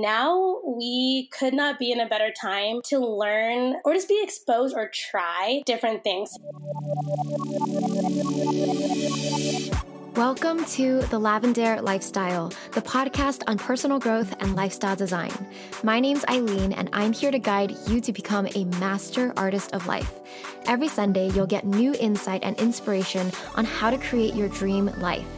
now we could not be in a better time to learn or just be exposed or try different things. Welcome to The Lavendaire Lifestyle, the podcast on personal growth and lifestyle design. My name's Eileen, and I'm here to guide you to become a master artist of life. Every Sunday, you'll get new insight and inspiration on how to create your dream life.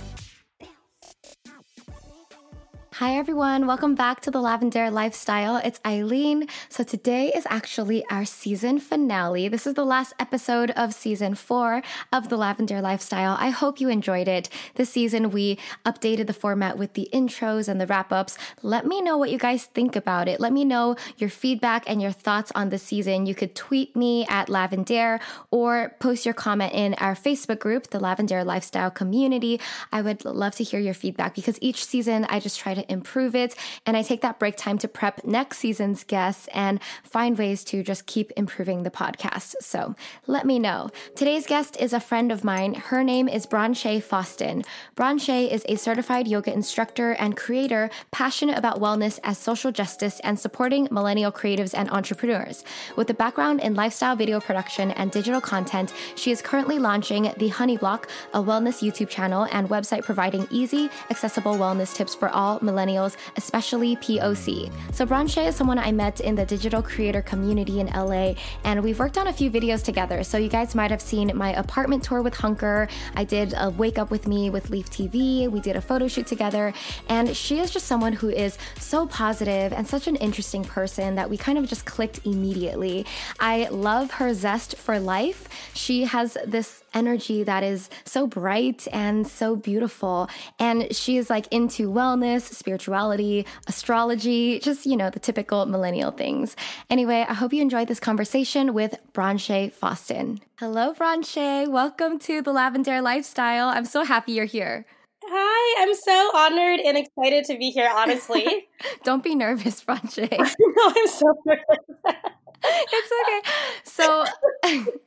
Hi, everyone. Welcome back to the Lavendaire Lifestyle. It's Eileen. So, today is actually our season finale. This is the last episode of season four of the Lavendaire Lifestyle. I hope you enjoyed it. This season, we updated the format with the intros and the wrap ups. Let me know what you guys think about it. Let me know your feedback and your thoughts on the season. You could tweet me at Lavendaire or post your comment in our Facebook group, the Lavendaire Lifestyle Community. I would love to hear your feedback because each season I just try to improve it. And I take that break time to prep next season's guests and find ways to just keep improving the podcast. So let me know. Today's guest is a friend of mine. Her name is Branché Foston. Branché is a certified yoga instructor and creator passionate about wellness as social justice and supporting millennial creatives and entrepreneurs. With a background in lifestyle video production and digital content, she is currently launching the Honey Block, a wellness YouTube channel and website providing easy, accessible wellness tips for all millennials millennials, especially POC. So Branché is someone I met in the digital creator community in LA, and we've worked on a few videos together. So you guys might have seen my apartment tour with Hunker. I did a wake up with me with Leaf TV. We did a photo shoot together, and she is just someone who is so positive and such an interesting person that we kind of just clicked immediately. I love her zest for life. She has this energy that is so bright and so beautiful, and she is like into wellness, spirituality, astrology, just, you know, the typical millennial things. Anyway, I hope you enjoyed this conversation with Branché Foston. Hello, Branché. Welcome to the Lavendaire Lifestyle. I'm so happy you're here. Hi, I'm so honored and excited to be here, honestly. Don't be nervous, Branché. no, I'm so nervous it's okay. So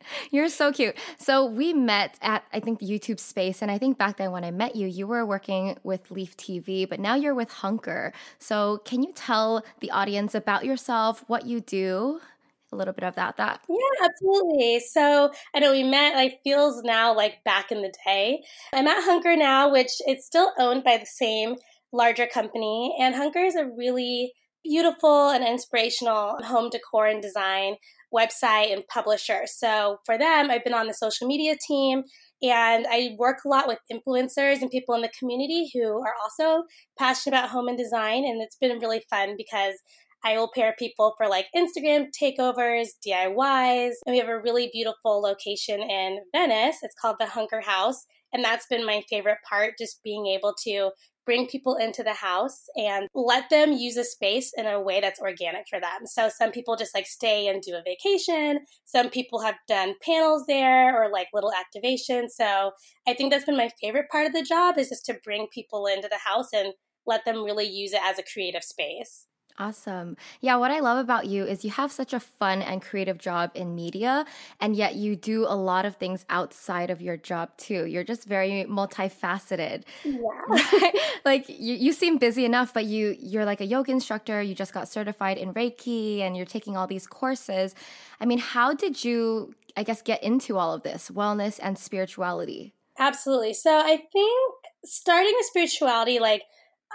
you're so cute. So we met at I think the YouTube space, and I think back then when I met you, you were working with Leaf TV, but now you're with Hunker. So can you tell the audience about yourself, what you do? A little bit of that, that. Yeah, absolutely. So I know we met like feels now like back in the day. I'm at Hunker now, which it's still owned by the same larger company, and Hunker is a really beautiful and inspirational home decor and design website and publisher. So for them, I've been on the social media team and I work a lot with influencers and people in the community who are also passionate about home and design. And it's been really fun because I will pair people for like Instagram takeovers, DIYs. And we have a really beautiful location in Venice. It's called the Hunker House. And that's been my favorite part, just being able to bring people into the house and let them use a space in a way that's organic for them. So some people just like stay and do a vacation. Some people have done panels there or like little activations. So I think that's been my favorite part of the job is just to bring people into the house and let them really use it as a creative space. Awesome. Yeah, what I love about you is you have such a fun and creative job in media, and yet you do a lot of things outside of your job too. You're just very multifaceted. Yeah. like you, you seem busy enough, but you you're like a yoga instructor, you just got certified in Reiki and you're taking all these courses. I mean, how did you I guess get into all of this, wellness and spirituality? Absolutely. So I think starting with spirituality like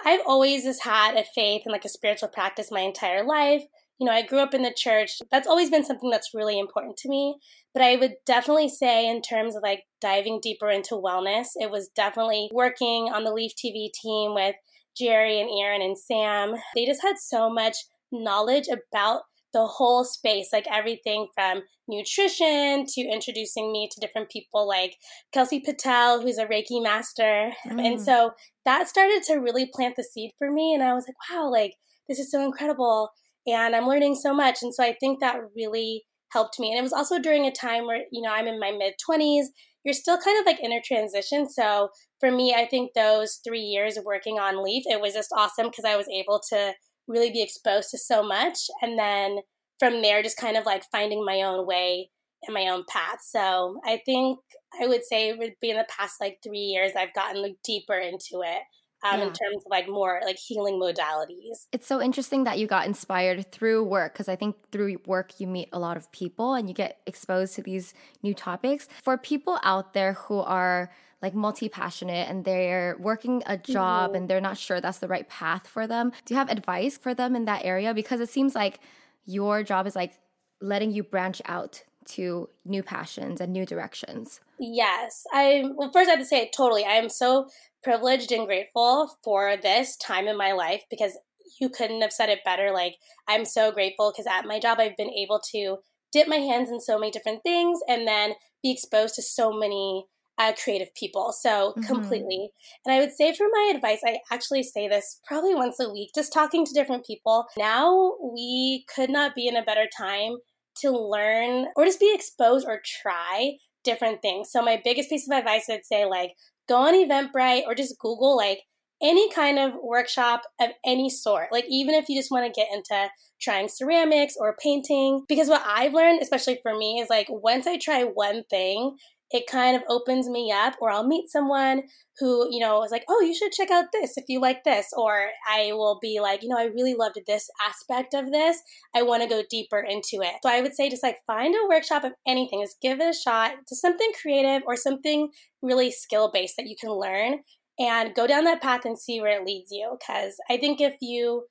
I've always just had a faith and like a spiritual practice my entire life. You know, I grew up in the church. That's always been something that's really important to me. But I would definitely say, in terms of like diving deeper into wellness, it was definitely working on the Leaf TV team with Jerry and Aaron and Sam. They just had so much knowledge about the whole space, like everything from nutrition to introducing me to different people like Kelsey Patel, who's a Reiki master. Mm. And so that started to really plant the seed for me. And I was like, wow, like this is so incredible. And I'm learning so much. And so I think that really helped me. And it was also during a time where, you know, I'm in my mid 20s. You're still kind of like in a transition. So for me, I think those three years of working on Leaf, it was just awesome because I was able to really be exposed to so much. And then from there, just kind of like finding my own way and my own path. So I think I would say it would be in the past like three years I've gotten like, deeper into it. Um, yeah. in terms of like more like healing modalities. It's so interesting that you got inspired through work because I think through work you meet a lot of people and you get exposed to these new topics. For people out there who are like multi passionate and they're working a job mm-hmm. and they're not sure that's the right path for them, do you have advice for them in that area? Because it seems like your job is like letting you branch out to new passions and new directions. Yes. I well first I have to say totally. I am so privileged and grateful for this time in my life because you couldn't have said it better. Like I'm so grateful because at my job I've been able to dip my hands in so many different things and then be exposed to so many uh, creative people. So mm-hmm. completely. And I would say for my advice, I actually say this probably once a week, just talking to different people. Now we could not be in a better time to learn or just be exposed or try different things. So my biggest piece of advice I'd say like go on Eventbrite or just Google like any kind of workshop of any sort. Like even if you just want to get into trying ceramics or painting because what I've learned especially for me is like once I try one thing it kind of opens me up or I'll meet someone who, you know, is like, oh, you should check out this if you like this. Or I will be like, you know, I really loved this aspect of this. I want to go deeper into it. So I would say just like find a workshop of anything, just give it a shot to something creative or something really skill based that you can learn and go down that path and see where it leads you. Because I think if you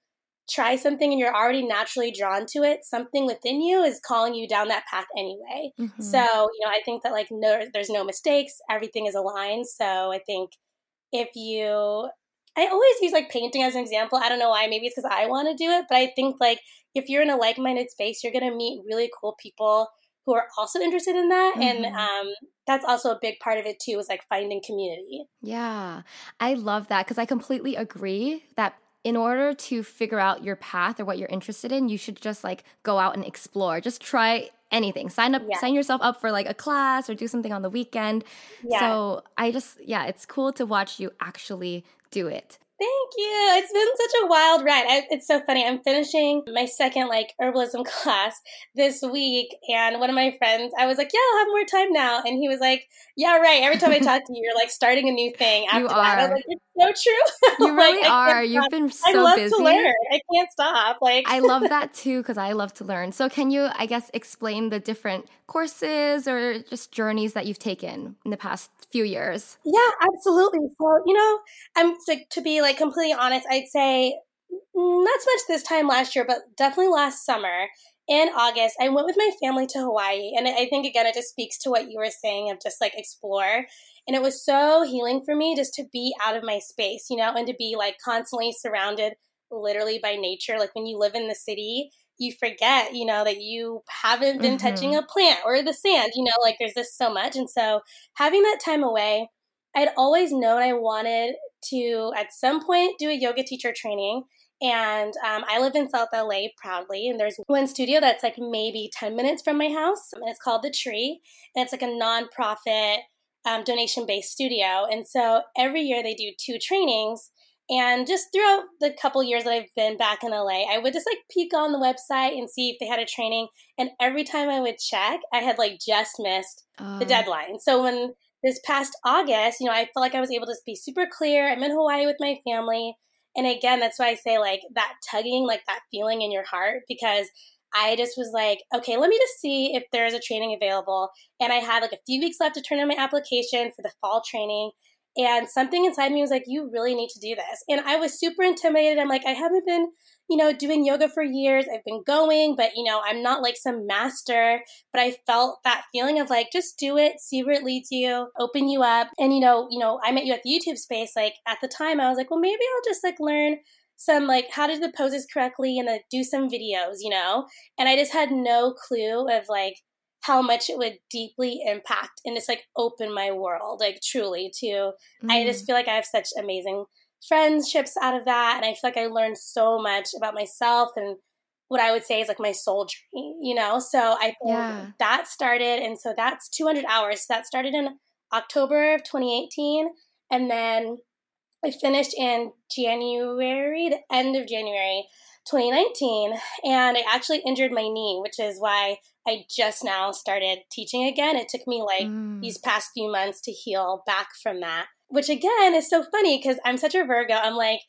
try something and you're already naturally drawn to it, something within you is calling you down that path anyway. Mm-hmm. So, you know, I think that like no there's no mistakes, everything is aligned. So, I think if you I always use like painting as an example. I don't know why, maybe it's cuz I want to do it, but I think like if you're in a like-minded space, you're going to meet really cool people who are also interested in that mm-hmm. and um, that's also a big part of it too is like finding community yeah i love that because i completely agree that in order to figure out your path or what you're interested in, you should just like go out and explore. Just try anything. Sign up, yeah. sign yourself up for like a class or do something on the weekend. Yeah. So I just, yeah, it's cool to watch you actually do it. Thank you. It's been such a wild ride. I, it's so funny. I'm finishing my second like herbalism class this week, and one of my friends, I was like, "Yeah, I'll have more time now," and he was like, "Yeah, right." Every time I talk to you, you're like starting a new thing. After you are. That. I was like, "It's so true." You really like, are. You've been so I love busy. to learn. I can't stop. Like I love that too because I love to learn. So can you, I guess, explain the different courses or just journeys that you've taken in the past few years? Yeah, absolutely. So you know, I'm to, to be like completely honest. I'd say not so much this time last year, but definitely last summer in August, I went with my family to Hawaii. And I think, again, it just speaks to what you were saying of just like explore. And it was so healing for me just to be out of my space, you know, and to be like constantly surrounded literally by nature. Like when you live in the city, you forget, you know, that you haven't been mm-hmm. touching a plant or the sand, you know, like there's just so much. And so having that time away, I'd always known I wanted to, at some point, do a yoga teacher training. And um, I live in South LA proudly, and there's one studio that's like maybe 10 minutes from my house, and it's called The Tree, and it's like a nonprofit um, donation based studio. And so every year they do two trainings. And just throughout the couple years that I've been back in LA, I would just like peek on the website and see if they had a training. And every time I would check, I had like just missed the oh. deadline. So when this past August, you know, I felt like I was able to be super clear. I'm in Hawaii with my family. And again, that's why I say like that tugging, like that feeling in your heart, because I just was like, okay, let me just see if there's a training available. And I had like a few weeks left to turn in my application for the fall training. And something inside me was like, you really need to do this. And I was super intimidated. I'm like, I haven't been you know, doing yoga for years. I've been going, but you know, I'm not like some master, but I felt that feeling of like just do it, see where it leads you, open you up. And you know, you know, I met you at the YouTube space like at the time I was like, well, maybe I'll just like learn some like how to do the poses correctly and then do some videos, you know? And I just had no clue of like how much it would deeply impact and just like open my world, like truly to mm. I just feel like I have such amazing friendships out of that. And I feel like I learned so much about myself and what I would say is like my soul journey, you know? So I think yeah. that started. And so that's 200 hours. So that started in October of 2018. And then I finished in January, the end of January 2019 and I actually injured my knee, which is why I just now started teaching again. It took me like mm. these past few months to heal back from that, which again is so funny because I'm such a Virgo. I'm like,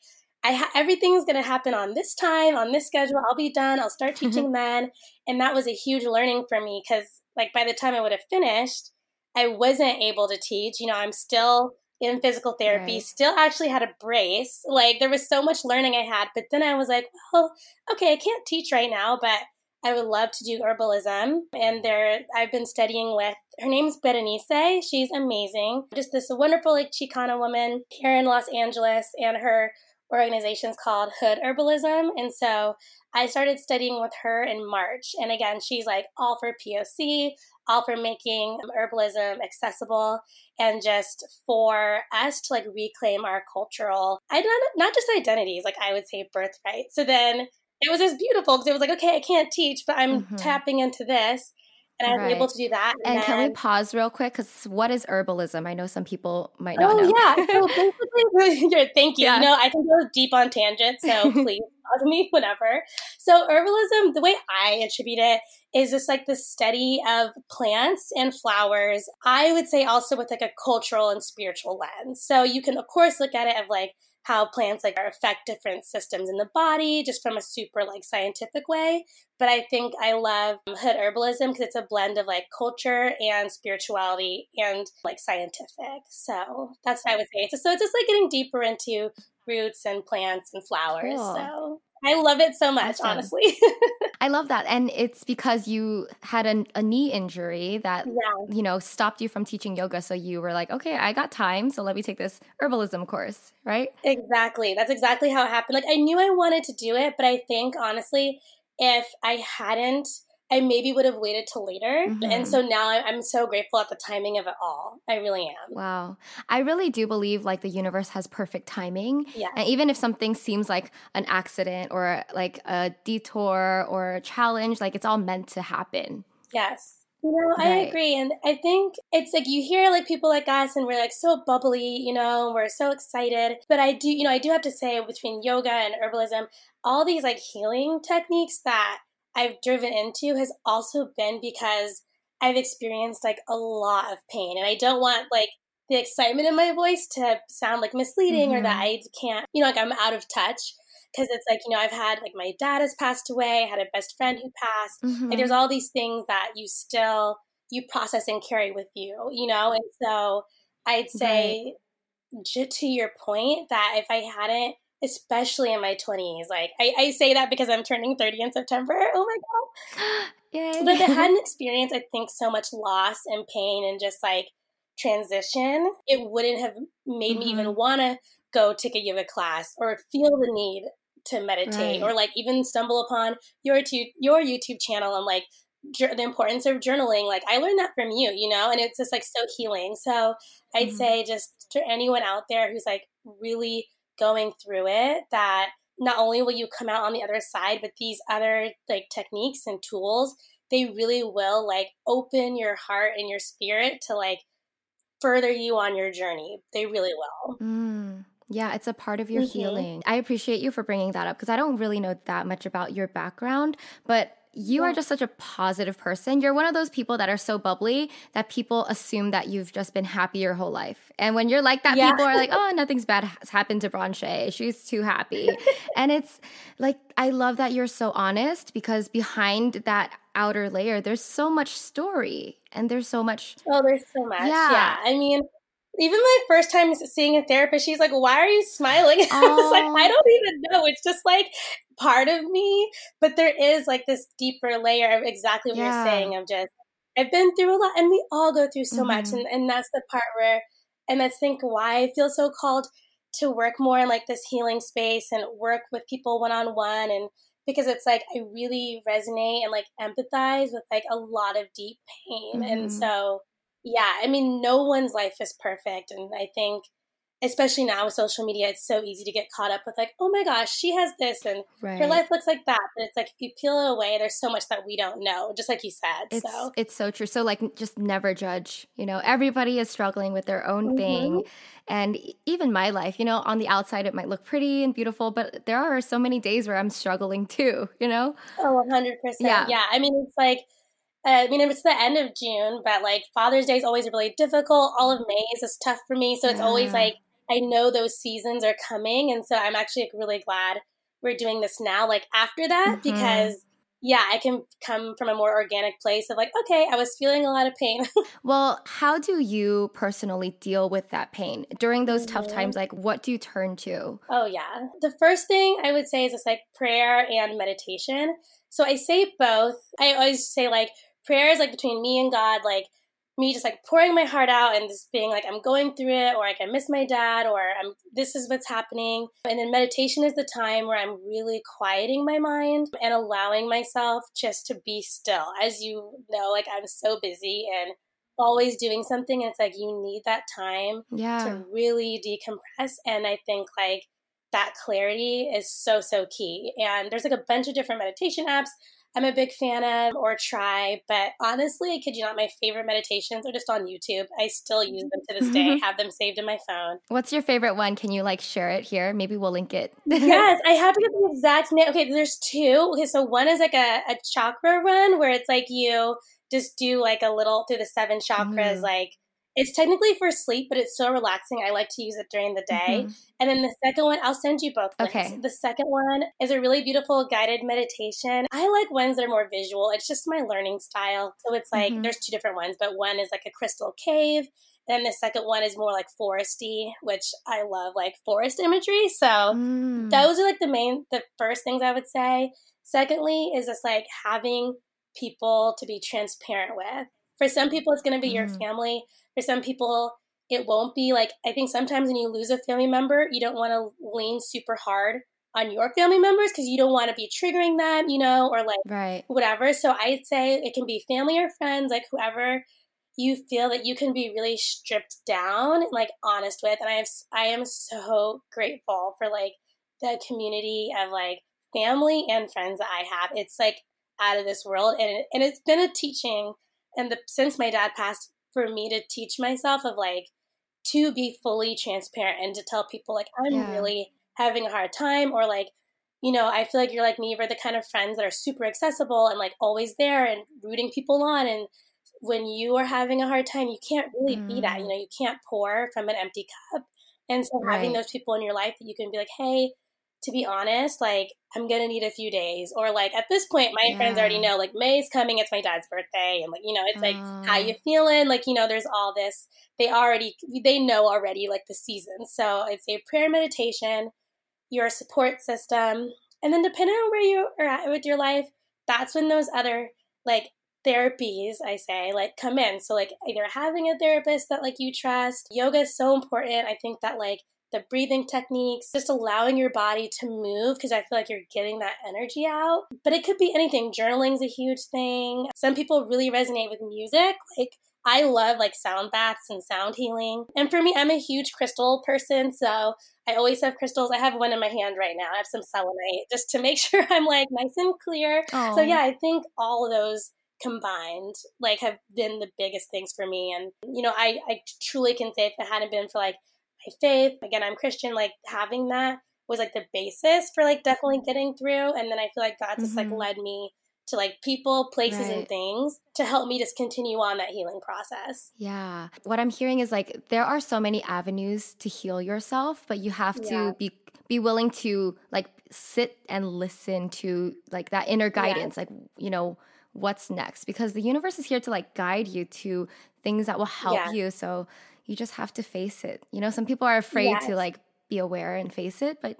I ha- everything's going to happen on this time, on this schedule. I'll be done. I'll start teaching then. And that was a huge learning for me because, like, by the time I would have finished, I wasn't able to teach. You know, I'm still in physical therapy, right. still actually had a brace. Like, there was so much learning I had. But then I was like, well, okay, I can't teach right now, but I would love to do herbalism. And there, I've been studying with her name's Berenice. She's amazing. Just this wonderful, like, Chicana woman here in Los Angeles. And her organization's called Hood Herbalism. And so I started studying with her in March. And again, she's like all for POC, all for making herbalism accessible and just for us to like reclaim our cultural, I not, not just identities, like I would say birthright. So then it was just beautiful because it was like, okay, I can't teach, but I'm mm-hmm. tapping into this and I was right. able to do that. And, and then, can we pause real quick? Because what is herbalism? I know some people might not oh, know. yeah. So basically, thank you. Yeah. You know, I can go deep on tangents, so please pause me whenever. So herbalism, the way I attribute it is just like the study of plants and flowers. I would say also with like a cultural and spiritual lens. So you can of course look at it of like how plants like affect different systems in the body just from a super like scientific way. But i think i love um, hood herbalism because it's a blend of like culture and spirituality and like scientific. So that's what i would say. So it's just like getting deeper into roots and plants and flowers. Cool. so I love it so much, awesome. honestly. I love that. And it's because you had a, a knee injury that, yeah. you know, stopped you from teaching yoga. So you were like, okay, I got time. So let me take this herbalism course, right? Exactly. That's exactly how it happened. Like, I knew I wanted to do it, but I think, honestly, if I hadn't I maybe would have waited till later. Mm-hmm. And so now I'm so grateful at the timing of it all. I really am. Wow. I really do believe like the universe has perfect timing. Yeah. And even if something seems like an accident or like a detour or a challenge, like it's all meant to happen. Yes. You know, right. I agree. And I think it's like you hear like people like us and we're like so bubbly, you know, we're so excited. But I do, you know, I do have to say between yoga and herbalism, all these like healing techniques that I've driven into has also been because I've experienced like a lot of pain. And I don't want like the excitement in my voice to sound like misleading mm-hmm. or that mm-hmm. I can't, you know, like I'm out of touch. Because it's like, you know, I've had like my dad has passed away, I had a best friend who passed. Mm-hmm. Like there's all these things that you still, you process and carry with you, you know? And so I'd say, right. to your point, that if I hadn't especially in my 20s. Like, I, I, say that because I'm turning 30 in September. Oh my God. Yay. But if I hadn't experienced, I think, so much loss and pain and just like transition, it wouldn't have made mm-hmm. me even mm-hmm. want to go take a yoga class or feel the need to meditate right. or like even stumble upon your, tu- your YouTube channel and like the importance of journaling like i learned that from you you know and it's just like so healing so i'd mm-hmm. say just to anyone out there who's like really going through it that not only will you come out on the other side, but these other like techniques and tools, they really will like open your heart and your spirit to like further you on your journey. They really will. Mm. Yeah, it's a part of your mm-hmm. healing. I appreciate you for bringing that up because I don't really know that much about your background, but you yeah. are just such a positive person. You're one of those people that are so bubbly that people assume that you've just been happy your whole life. And when you're like that, yeah. people are like, oh, nothing's bad has happened to Branché. She's too happy. and it's like, I love that you're so honest because behind that outer layer, there's so much story and there's so much. Oh, there's so much. Yeah. yeah. I mean, even my first time seeing a therapist, she's like, "Why are you smiling?" I was like, "I don't even know. It's just like part of me." But there is like this deeper layer of exactly what yeah. you're saying. Of just I've been through a lot, and we all go through so mm-hmm. much, and and that's the part where, and that's think why I feel so called to work more in like this healing space and work with people one on one and because it's like I really resonate and like empathize with like a lot of deep pain. Mm-hmm. And so yeah, I mean, no one's life is perfect. And I think especially now with social media, it's so easy to get caught up with like, oh my gosh, she has this and Right. her life looks like that. But it's like if you peel it away, there's so much that we don't know, just like you said. It's so it's so true. So like just never judge. You know, everybody is struggling with their own Mhm. thing. And even my life, you know, on the outside it might look pretty and beautiful, but there are so many days where I'm struggling too, you know? Oh, 100%. Yeah. Yeah. I mean, it's like, uh, I mean, it's the end of June, but like Father's Day is always really difficult. All of May is just tough for me. So it's always like, I know those seasons are coming. And so I'm actually like, really glad we're doing this now, like after that, Mhm. because yeah, I can come from a more organic place of like, okay, I was feeling a lot of pain. Well, how do you personally deal with that pain during those tough Mhm. times? Like, what do you turn to? Oh, yeah. The first thing I would say is it's like prayer and meditation. So I say both. I always say like prayer is like between me and God, like me just like pouring my heart out and just being like, I'm going through it, or like I miss my dad, or I'm this is what's happening. And then meditation is the time where I'm really quieting my mind and allowing myself just to be still. As you know, like I'm so busy and always doing something. And it's like you need that time Yeah. to really decompress. And I think like that clarity is so, so key. And there's like a bunch of different meditation apps I'm a big fan of or try. But honestly, I kid you not, my favorite meditations are just on YouTube. I still use them to this day, have them saved in my phone. What's your favorite one? Can you like share it here? Maybe we'll link it. yes, I have to get the exact name. Okay, there's two. Okay, so one is like a, a chakra run where it's like you just do like a little through the seven chakras, Mhm. like it's technically for sleep, but it's so relaxing. I like to use it during the day. Mhm. And then the second one, I'll send you both. Links. Okay. The second one is a really beautiful guided meditation. I like ones that are more visual. It's just my learning style. So it's like Mhm. there's two different ones, but one is like a crystal cave. Then the second one is more like foresty, which I love like forest imagery. So Mm. those are like the main the first things i would say secondly is just like having people to be transparent with for some people it's going to be your Mhm. family for some people it won't be like i think sometimes when you lose a family member you don't want to lean super hard on your family members because you don't want to be triggering them you know or like Right. whatever. So I'd say it can be family or friends, like whoever you feel that you can be really stripped down, and, like honest with. And I have, I am so grateful for like the community of like family and friends that I have. It's like out of this world, and it, and it's been a teaching. And the since my dad passed, for me to teach myself of like to be fully transparent and to tell people like I'm Yeah. really having a hard time or like you know, I feel like you're like me. We're the kind of friends that are super accessible and like always there and rooting people on. And when you are having a hard time, you can't really be that. Mm. You know, you can't pour from an empty cup. And so having those people in your life that you can be like, hey, to be honest, like I'm gonna need a few days. Or like at this point, my friends already know like May's coming. It's my dad's birthday, and like you know, it's like how Oh. you feeling? Like you know, there's all this. They already they know already like the season. So I'd say prayer, meditation, your support system, and then depending on where you are at with your life, that's when those other like therapies I say like come in. So like either having a therapist that like you trust. Yoga is so important. I think that like the breathing techniques, just allowing your body to move because I feel like you're getting that energy out. But it could be anything. Journaling's a huge thing. Some people really resonate with music. Like I love like sound baths and sound healing. And for me, I'm a huge crystal person, so I always have crystals. I have one in my hand right now. I have some selenite just to make sure I'm like nice and clear. So yeah, I think all of those combined like have been the biggest things for me. And you know, I I truly can say if it hadn't been for like my faith, again, I'm Christian, like having that was like the basis for like definitely getting through. And then I feel like God just like Mhm. led me to like people, places, and things to help me just continue on that healing process. Yeah. What I'm hearing is like there are so many avenues to heal yourself, but you have to Yeah. be be willing to like sit and listen to like that inner guidance, like you know, what's next because the universe is here to like guide you to things that will help Yeah. you. So you just have to face it. You know, some people are afraid Yes. to like be aware and face it, but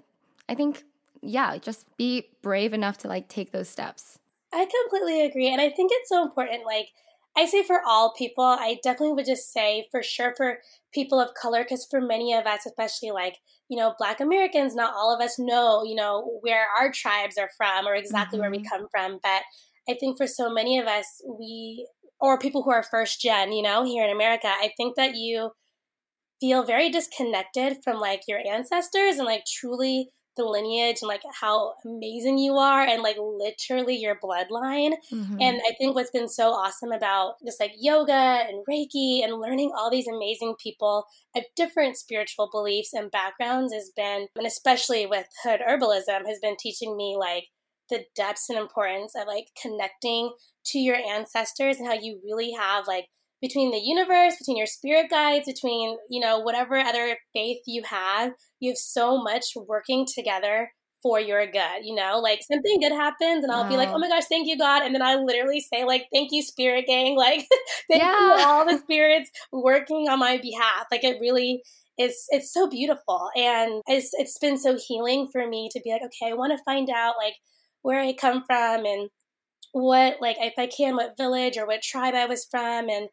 I think yeah, just be brave enough to like take those steps. I completely agree. And I think it's so important. Like, I say for all people, I definitely would just say for sure for people of color, because for many of us, especially like, you know, Black Americans, not all of us know, you know, where our tribes are from or exactly where we Mhm. come from. But I think for so many of us, we, or people who are first gen, you know, here in America, I think that you feel very disconnected from like your ancestors and like truly the lineage and like how amazing you are and like literally your bloodline. Mm-hmm. And I think what's been so awesome about just like yoga and Reiki and learning all these amazing people of different spiritual beliefs and backgrounds has been, and especially with hood herbalism, has been teaching me like the depths and importance of like connecting to your ancestors and how you really have like between the universe, between your spirit guides, between, you know, whatever other faith you have, you have so much working together for your good, you know? Like something good happens and I'll wow. be like, oh my gosh, thank you, God. And then I literally say, like, thank you, spirit gang. Like, thank yeah. you, all the spirits working on my behalf. Like, it really is, it's so beautiful. And it's, it's been so healing for me to be like, okay, I want to find out, like, where I come from and what, like, if I can, what village or what tribe I was from and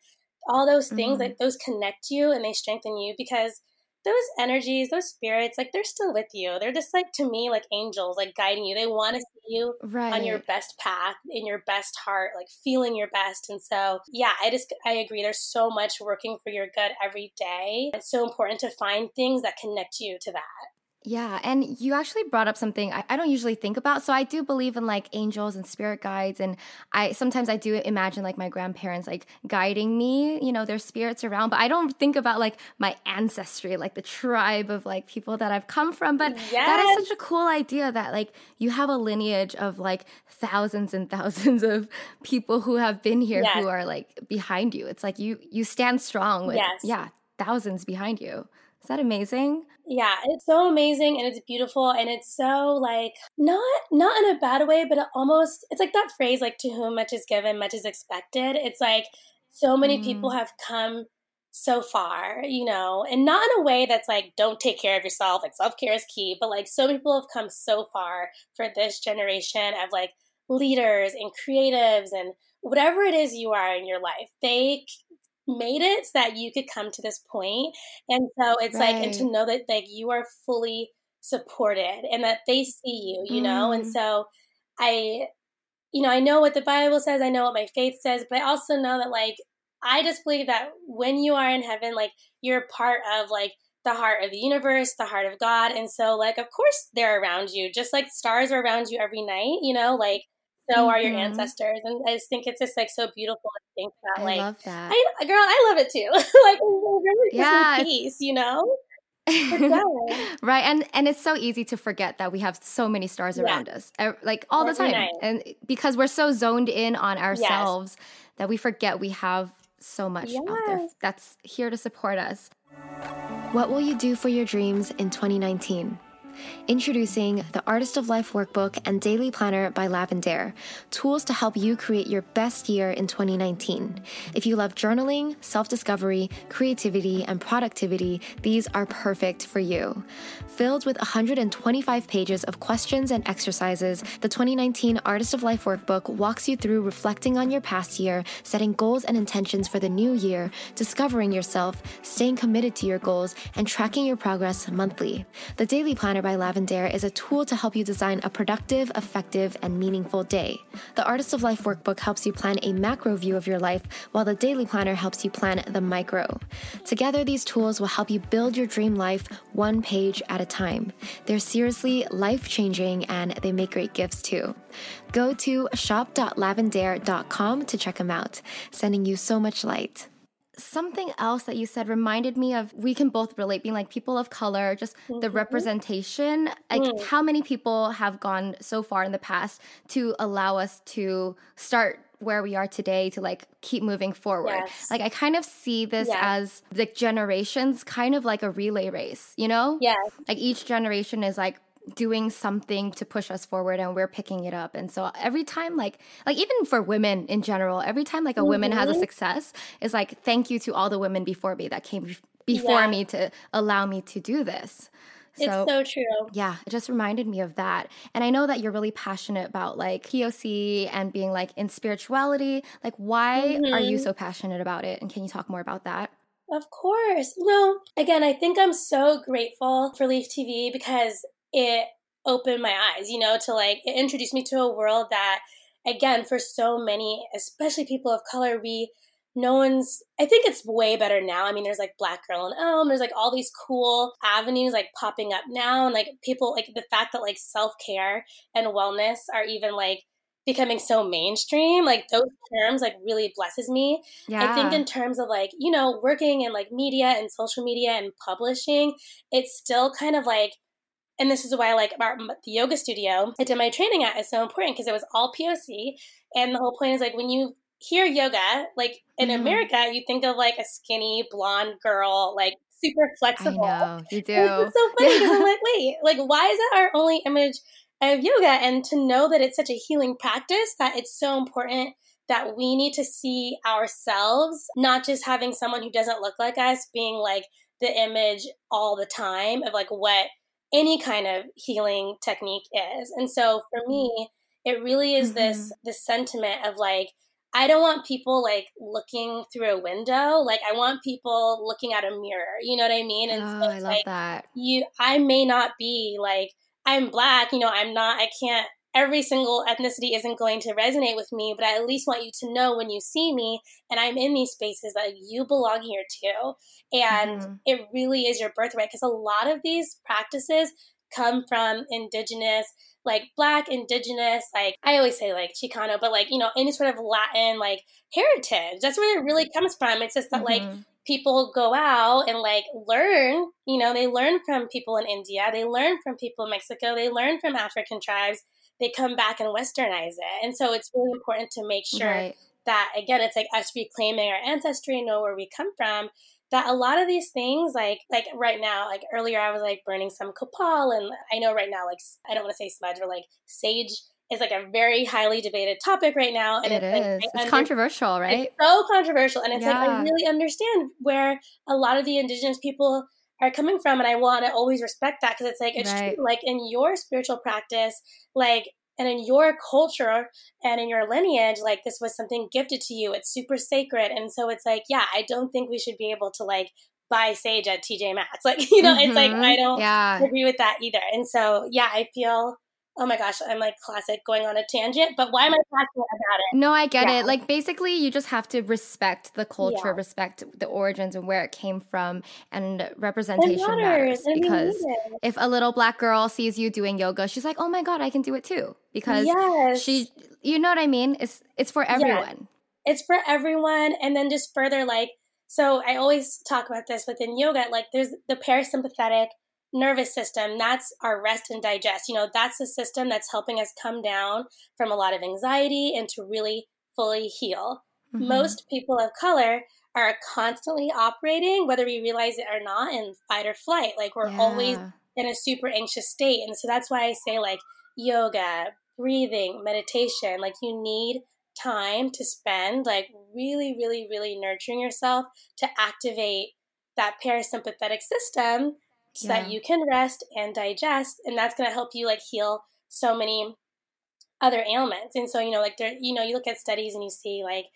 all those things mm-hmm. like those connect you and they strengthen you because those energies those spirits like they're still with you. They're just like to me like angels like guiding you. They want to see you right. on your best path in your best heart like feeling your best. And so yeah i just i agree there's so much working for your good every day. It's so important to find things that connect you to that yeah, and you actually brought up something I, I, don't usually think about. So I do believe in like angels and spirit guides, and I sometimes I do imagine like my grandparents like guiding me, you know, their spirits around. But I don't think about like my ancestry, like the tribe of like people that I've come from. But yes. that is such a cool idea that like you have a lineage of like thousands and thousands of people who have been here yes. who are like behind you. It's like you you stand strong with yes. yeah thousands behind you. Is that amazing? Yeah, it's so amazing and it's beautiful and it's so like not not in a bad way, but almost it's like that phrase like to whom much is given, much is expected. It's like so many mm. people have come so far, you know, and not in a way that's like don't take care of yourself, like self-care is key, but like so many people have come so far for this generation of like leaders and creatives and whatever it is you are in your life. They made it so that you could come to this point. And so it's right. like, and to know that like you are fully supported and that they see you, you mm. know? And mm. so I, you know, I know what the Bible says, I know what my faith says, but I also know that like, I just believe that when you are in heaven, like you're part of like the heart of the universe, the heart of God. And so, like, of course, they're around you, just like stars are around you every night, you know, like so mm-hmm. are your mm-hmm. ancestors. And I just think it's just like so beautiful to think that, I like, love that. I, girl, I love it too. like, really yeah, peace, you know? right and and it's so easy to forget that we have so many stars yeah. around us like all Every the time night. and because we're so zoned in on ourselves yes. that we forget we have so much yes. out there that's here to support us what will you do for your dreams in 2019 Introducing the Artist of Life Workbook and Daily Planner by Lavendaire, tools to help you create your best year in 2019. If you love journaling, self discovery, creativity, and productivity, these are perfect for you. Filled with 125 pages of questions and exercises, the 2019 Artist of Life Workbook walks you through reflecting on your past year, setting goals and intentions for the new year, discovering yourself, staying committed to your goals, and tracking your progress monthly. The Daily Planner by Lavendaire is a tool to help you design a productive, effective, and meaningful day. The Artist of Life workbook helps you plan a macro view of your life, while the Daily Planner helps you plan the micro. Together, these tools will help you build your dream life one page at a time. They're seriously life changing and they make great gifts too. Go to shop.lavendaire.com to check them out. Sending you so much light something else that you said reminded me of we can both relate being like people of color just mm-hmm. the representation like mm. how many people have gone so far in the past to allow us to start where we are today to like keep moving forward. Yes. Like I kind of see this as the generations kind of like a relay race, you know? Yeah. Like each generation is like doing something to push us forward and we're picking it up and so every time like like even for women in general every time like a mm-hmm. woman has a mm-hmm. success is like thank you to all the women before me that came before yeah. me to allow me to do this so, it's so true. Yeah, it just reminded me of that. And I know that you're really passionate about like POC and being like in spirituality. Like, why mm-hmm. are you mm-hmm. so passionate about it? And can you talk more about that? Of course. No, again, I think I'm so grateful for Leaf TV because it opened my eyes, you know, to like, it introduced me to a world that, again, for so many, especially people of color, we no one's i think it's way better now i mean there's like Black Girl In Om there's like all these cool avenues like popping up now and like people like the fact that like self-care and wellness are even like becoming so mainstream like those terms like really blesses me yeah. i think in terms of like you know working in like media and social media and publishing it's still kind of like and this is why I like about the yoga studio I did my training at is so important because it was all POC. And the whole point is like when you hear yoga, like in mm-hmm. America, you think of like a skinny blonde girl, like super flexible. I know, you do. It's so funny because I'm like, wait, like why is that our only image of yoga? And to know that it's such a healing practice that it's so important that we need to see ourselves, not just having someone who doesn't look like us being like the image all the time of like what any kind of healing technique is. And so for me, it really is mm-hmm. this this sentiment of like I don't want people like looking through a window. Like I want people looking at a mirror. You know what I mean? And oh, so I love like, that. You, I may not be like I'm black. You know, I'm not. I can't. Every single ethnicity isn't going to resonate with me, but I at least want you to know when you see me and I'm in these spaces that you belong here too. And mm-hmm. it really is your birthright because a lot of these practices come from indigenous like black indigenous like i always say like chicano but like you know any sort of latin like heritage that's where it really comes from it's just that mm-hmm. like people go out and like learn you know they learn from people in india they learn from people in mexico they learn from african tribes they come back and westernize it and so it's really important to make sure right. that again it's like us reclaiming our ancestry know where we come from that a lot of these things like like right now like earlier i was like burning some copal and i know right now like i don't want to say smudge but like sage is like a very highly debated topic right now and it it's, is. Like, it's under- controversial right it's so controversial and it's yeah. like i really understand where a lot of the indigenous people are coming from and i want to always respect that because it's like it's right. true like in your spiritual practice like and in your culture and in your lineage like this was something gifted to you it's super sacred and so it's like yeah i don't think we should be able to like buy sage at tj maxx like you know mm-hmm. it's like i mm-hmm. don't yeah. agree with that either and so yeah i feel oh my gosh, I'm like classic going on a tangent, but why am I passionate about it? No, I get yeah. it. Like basically you just have to respect the culture, yeah. respect the origins and where it came from and representation matters, matters because if a little black girl sees you doing yoga, she's like, "Oh my god, I can do it too." Because yes. she you know what I mean? It's it's for everyone. Yeah. It's for everyone and then just further like so I always talk about this within yoga like there's the parasympathetic nervous system that's our rest and digest you know that's the system that's helping us come down from a lot of anxiety and to really fully heal mm-hmm. most people of color are constantly operating whether we realize it or not in fight or flight like we're yeah. always in a super anxious state and so that's why i say like yoga breathing meditation like you need time to spend like really really really nurturing yourself to activate that parasympathetic system so yeah. that you can rest and digest and that's going to help you like heal so many other ailments and so you know like there you know you look at studies and you see like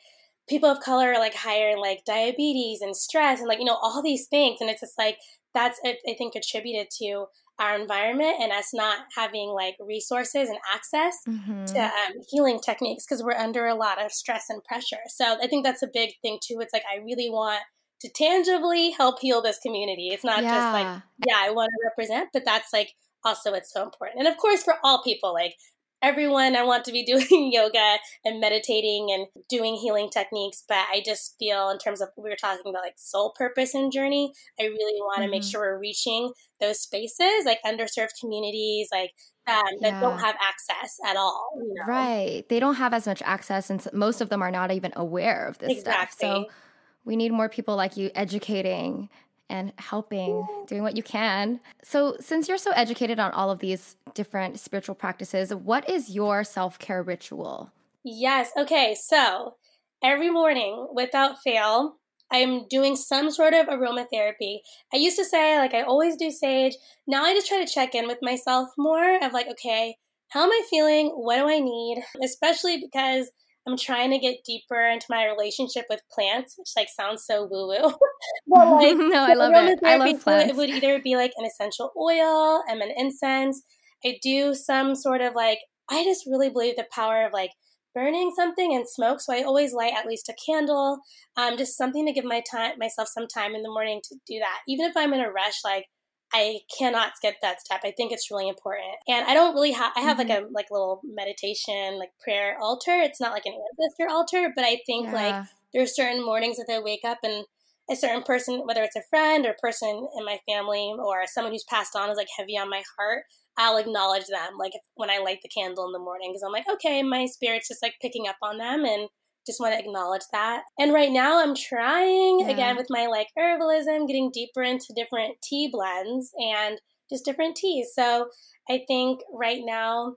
people of color are like higher in like diabetes and stress and like you know all these things and it's just like that's i think attributed to our environment and us not having like resources and access mm-hmm. to um, healing techniques because we're under a lot of stress and pressure so i think that's a big thing too it's like i really want to tangibly help heal this community. It's not yeah. just like, yeah, I want to represent, but that's like also it's so important. And of course, for all people, like everyone, I want to be doing yoga and meditating and doing healing techniques. But I just feel, in terms of we were talking about like soul purpose and journey, I really want to mm-hmm. make sure we're reaching those spaces, like underserved communities, like um, that yeah. don't have access at all. You know? Right. They don't have as much access, and most of them are not even aware of this exactly. stuff. So we need more people like you educating and helping, doing what you can. So, since you're so educated on all of these different spiritual practices, what is your self care ritual? Yes. Okay. So, every morning without fail, I'm doing some sort of aromatherapy. I used to say, like, I always do sage. Now I just try to check in with myself more of, like, okay, how am I feeling? What do I need? Especially because I'm trying to get deeper into my relationship with plants, which like sounds so woo woo. but like, no, I love it. I love plants. It would either be like an essential oil and an incense. I do some sort of like. I just really believe the power of like burning something and smoke. So I always light at least a candle, um, just something to give my time myself some time in the morning to do that. Even if I'm in a rush, like I cannot skip that step. I think it's really important. And I don't really have I have mm-hmm. like a like little meditation, like prayer altar. It's not like an ancestor altar, but I think yeah. like there are certain mornings that I wake up and a certain person, whether it's a friend or a person in my family or someone who's passed on is like heavy on my heart, I'll acknowledge them like when I light the candle in the morning because I'm like, okay, my spirit's just like picking up on them and just want to acknowledge that. And right now I'm trying yeah. again with my like herbalism, getting deeper into different tea blends and just different teas. So I think right now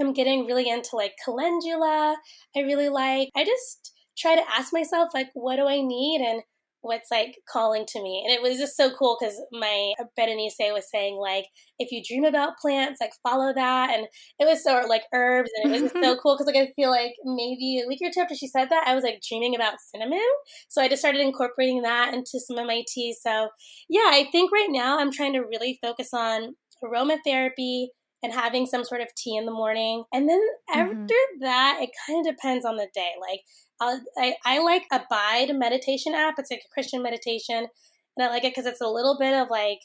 I'm getting really into like calendula. I really like, I just try to ask myself, like, what do I need? And what's like calling to me. And it was just so cool because my Berenice was saying like, if you dream about plants, like follow that. And it was so like herbs and it was so cool because like I feel like maybe a week or two after she said that, I was like dreaming about cinnamon. So I just started incorporating that into some of my tea. So yeah, I think right now I'm trying to really focus on aromatherapy and having some sort of tea in the morning. And then mm-hmm. after that, it kind of depends on the day. Like I, I like Abide meditation app. It's like a Christian meditation, and I like it because it's a little bit of like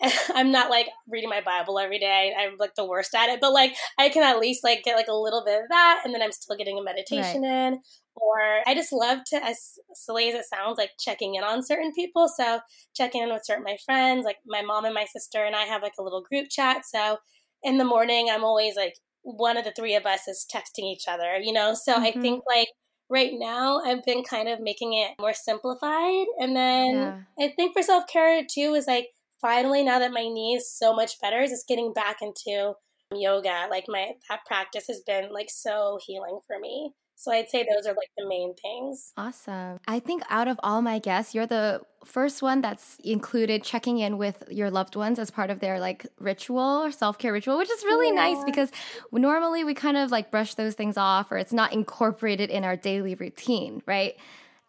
I'm not like reading my Bible every day. I'm like the worst at it, but like I can at least like get like a little bit of that, and then I'm still getting a meditation right. in. Or I just love to, as silly as it sounds, like checking in on certain people. So checking in with certain my friends, like my mom and my sister, and I have like a little group chat. So in the morning, I'm always like one of the three of us is texting each other, you know. So mm-hmm. I think like right now I've been kind of making it more simplified. And then yeah. I think for self care too is like finally now that my knee is so much better, is just getting back into yoga. Like my that practice has been like so healing for me. So I'd say those are like the main things. Awesome. I think out of all my guests, you're the first one that's included checking in with your loved ones as part of their like ritual or self-care ritual, which is really yeah. nice because normally we kind of like brush those things off or it's not incorporated in our daily routine, right?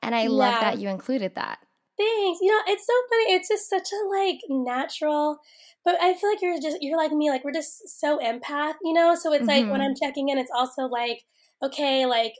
And I yeah. love that you included that. Thanks. You know, it's so funny. It's just such a like natural but I feel like you're just you're like me, like we're just so empath, you know? So it's mm-hmm. like when mm-hmm. I'm checking in, it's also like okay, like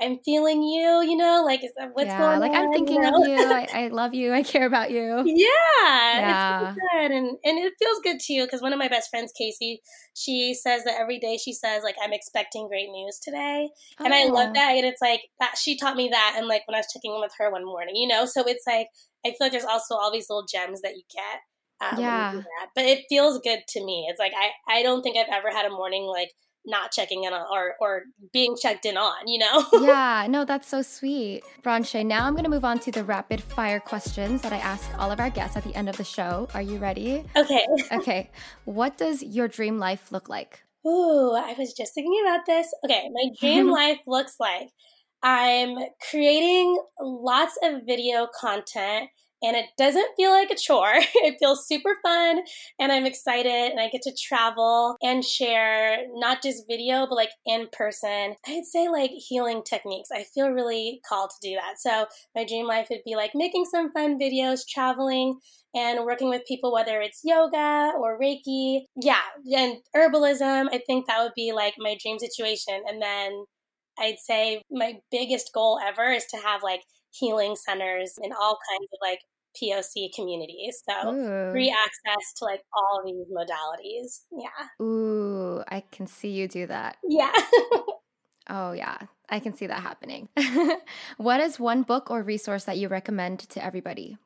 I'm feeling you, you know, like is that what's yeah, going like on? I'm thinking you know? of you. I, I, love you. I care about you. Yeah, yeah. good, and and it feels good too because one of my best friends, Casey, she says that every day she says like I'm expecting great news today, oh. and I love oh. that. And it's like that she taught me that, and like when I was checking in with her one morning, you know, so it's like I feel like there's also all these little gems that you get. Um, yeah, but it feels good to me. It's like I I don't think I've ever had a morning like not checking in on or or being checked in on, you know? yeah, no, that's so sweet. Branché, now I'm gonna move on to the rapid fire questions that I ask all of our guests at the end of the show. Are you ready? Okay. okay. What does your dream life look like? Ooh, I was just thinking about this. Okay, my dream life looks like I'm creating lots of video content and it doesn't feel like a chore. it feels super fun and I'm excited and I get to travel and share not just video, but like in person. I'd say like healing techniques. I feel really called to do that. So my dream life would be like making some fun videos, traveling and working with people, whether it's yoga or Reiki. Yeah. And herbalism. I think that would be like my dream situation. And then I'd say my biggest goal ever is to have like healing centers in all kinds of like POC communities. So Ooh. free access to like all these modalities. Yeah. Ooh, I can see you do that. Yeah. oh, yeah. I can see that happening. what is one book or resource that you recommend to everybody?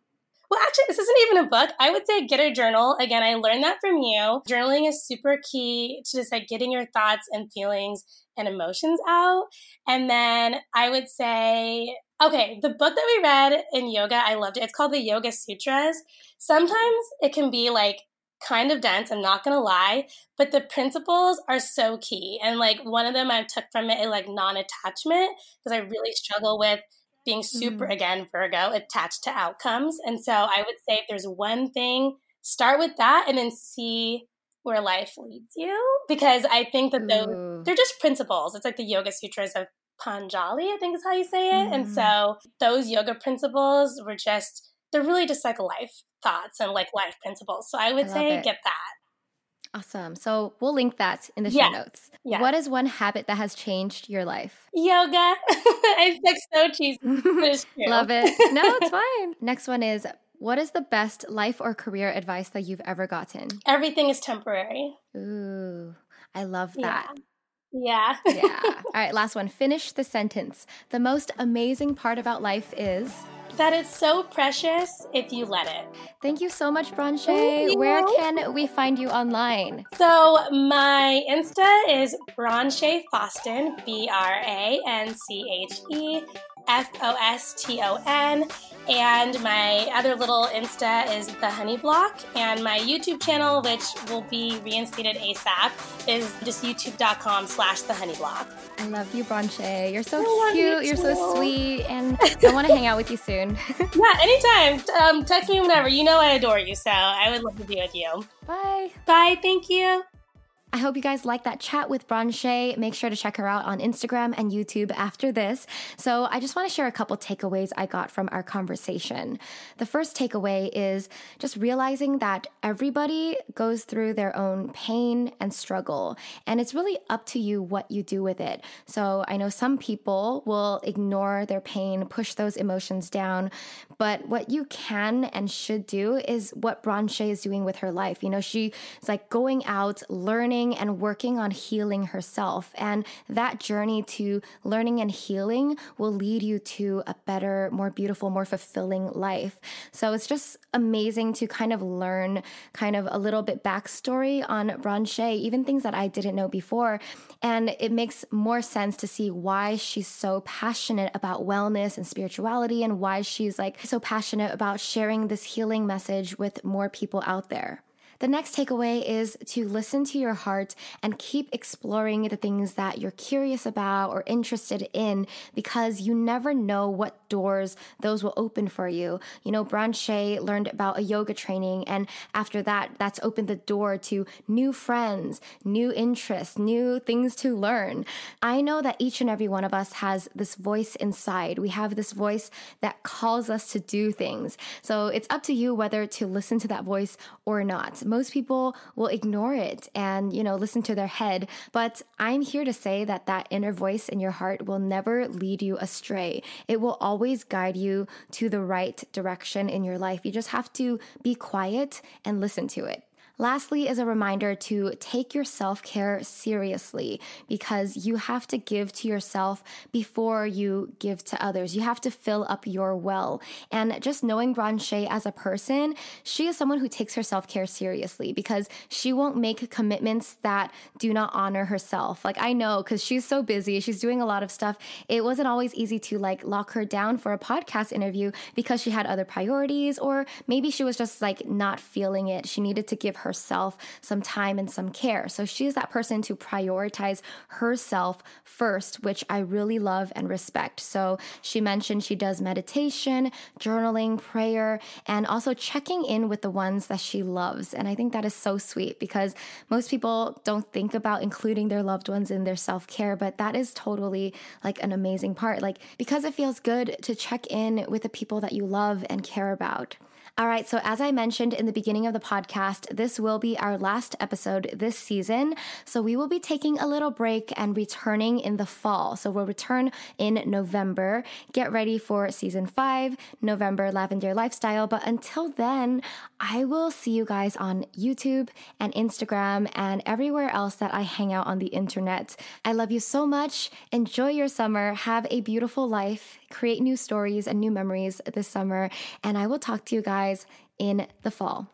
Well, actually, this isn't even a book. I would say get a journal. Again, I learned that from you. Journaling is super key to just like getting your thoughts and feelings and emotions out. And then I would say Okay, the book that we read in yoga, I loved it. It's called the Yoga Sutras. Sometimes it can be like kind of dense, I'm not gonna lie, but the principles are so key. And like one of them I took from it is like non attachment, because I really struggle with being super, mm. again, Virgo, attached to outcomes. And so I would say if there's one thing, start with that and then see where life leads you. Because I think that those, they're just principles. It's like the Yoga Sutras of Panjali, I think is how you say it. Mm. And so those yoga principles were just, they're really just like life thoughts and like life principles. So I would I say it. get that. Awesome. So we'll link that in the show Yeah. notes. Yeah. What is one habit that has changed your life? Yoga. it's like so cheesy, but it's true. Love it. No, it's fine. Next one is what is the best life or career advice that you've ever gotten? Everything is temporary. Ooh, I love that. Yeah. Yeah. Yeah. All right, last one. Finish the sentence. The most amazing part about life is. that it's so precious if you let it. Thank you so much, you. Where can we find you online? So my Insta is Branché Foston, B R A N C H E F O S T O N. And my other little Insta is The Honey Block. And my YouTube channel, which will be reinstated ASAP, is just youtube.com slash The Honey Block. I love you, Branché. You're so I you cute. You're so sweet. And I want to hang out with you soon. Yeah, anytime. Um, text me whenever. You know I adore you, so I would love to be with you. Bye. Bye. Thank you. I hope you guys liked that chat with Branché. Make sure to check her out on Instagram and YouTube after this. So, I just want to share a couple takeaways I got from our conversation. The first takeaway is just realizing that everybody goes through their own pain and struggle, and it's really up to you what you do with it. So, I know some people will ignore their pain, push those emotions down, but what you can and should do is what Branché is doing with her life. You know, she is like going out, learning and working on healing herself. And that journey to learning and healing will lead you to a better, more beautiful, more fulfilling life. So it's just amazing to kind of learn kind of a little bit backstory on Branché, even things that I didn't know before. And it makes more sense to see why she's so passionate about wellness and spirituality and why she's like so passionate about sharing this healing message with more people out there. The next takeaway is to listen to your heart and keep exploring the things that you're curious about or interested in because you never know what doors those will open for you. You know, Branché learned about a yoga training, and after that, that's opened the door to new friends, new interests, new things to learn. I know that each and every one of us has this voice inside. We have this voice that calls us to do things. So it's up to you whether to listen to that voice or not. Most people will ignore it and, you know, listen to their head. But I'm here to say that that inner voice in your heart will never lead you astray. It will always guide you to the right direction in your life. You just have to be quiet and listen to it. Lastly, is a reminder to take your self care seriously because you have to give to yourself before you give to others. You have to fill up your well. And just knowing Branché as a person, she is someone who takes her self care seriously because she won't make commitments that do not honor herself. Like I know because she's so busy, she's doing a lot of stuff. It wasn't always easy to like lock her down for a podcast interview because she had other priorities, or maybe she was just like not feeling it. She needed to give herself some time and some care. So she's that person to prioritize herself first, which I really love and respect. So she mentioned she does meditation, journaling, prayer, and also checking in with the ones that she loves. And I think that is so sweet because most people don't think about including their loved ones in their self care, but that is totally like an amazing part. Like, because it feels good to check in with the people that you love and care about. All right, so as I mentioned in the beginning of the podcast, this will be our last episode this season. So we will be taking a little break and returning in the fall. So we'll return in November. Get ready for season five, November Lavendaire Lifestyle. But until then, I will see you guys on YouTube and Instagram and everywhere else that I hang out on the internet. I love you so much. Enjoy your summer. Have a beautiful life. Create new stories and new memories this summer. And I will talk to you guys in the fall.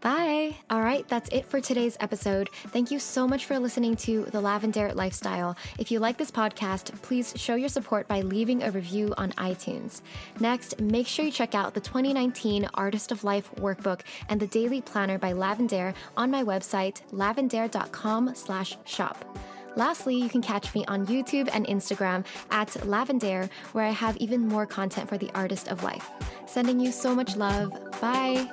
Bye. All right, that's it for today's episode. Thank you so much for listening to The Lavendaire Lifestyle. If you like this podcast, please show your support by leaving a review on iTunes. Next, make sure you check out the 2019 Artist of Life workbook and the daily planner by Lavendaire on my website, lavendaire.com/shop. Lastly, you can catch me on YouTube and Instagram at Lavendaire, where I have even more content for the artist of life. Sending you so much love. Bye.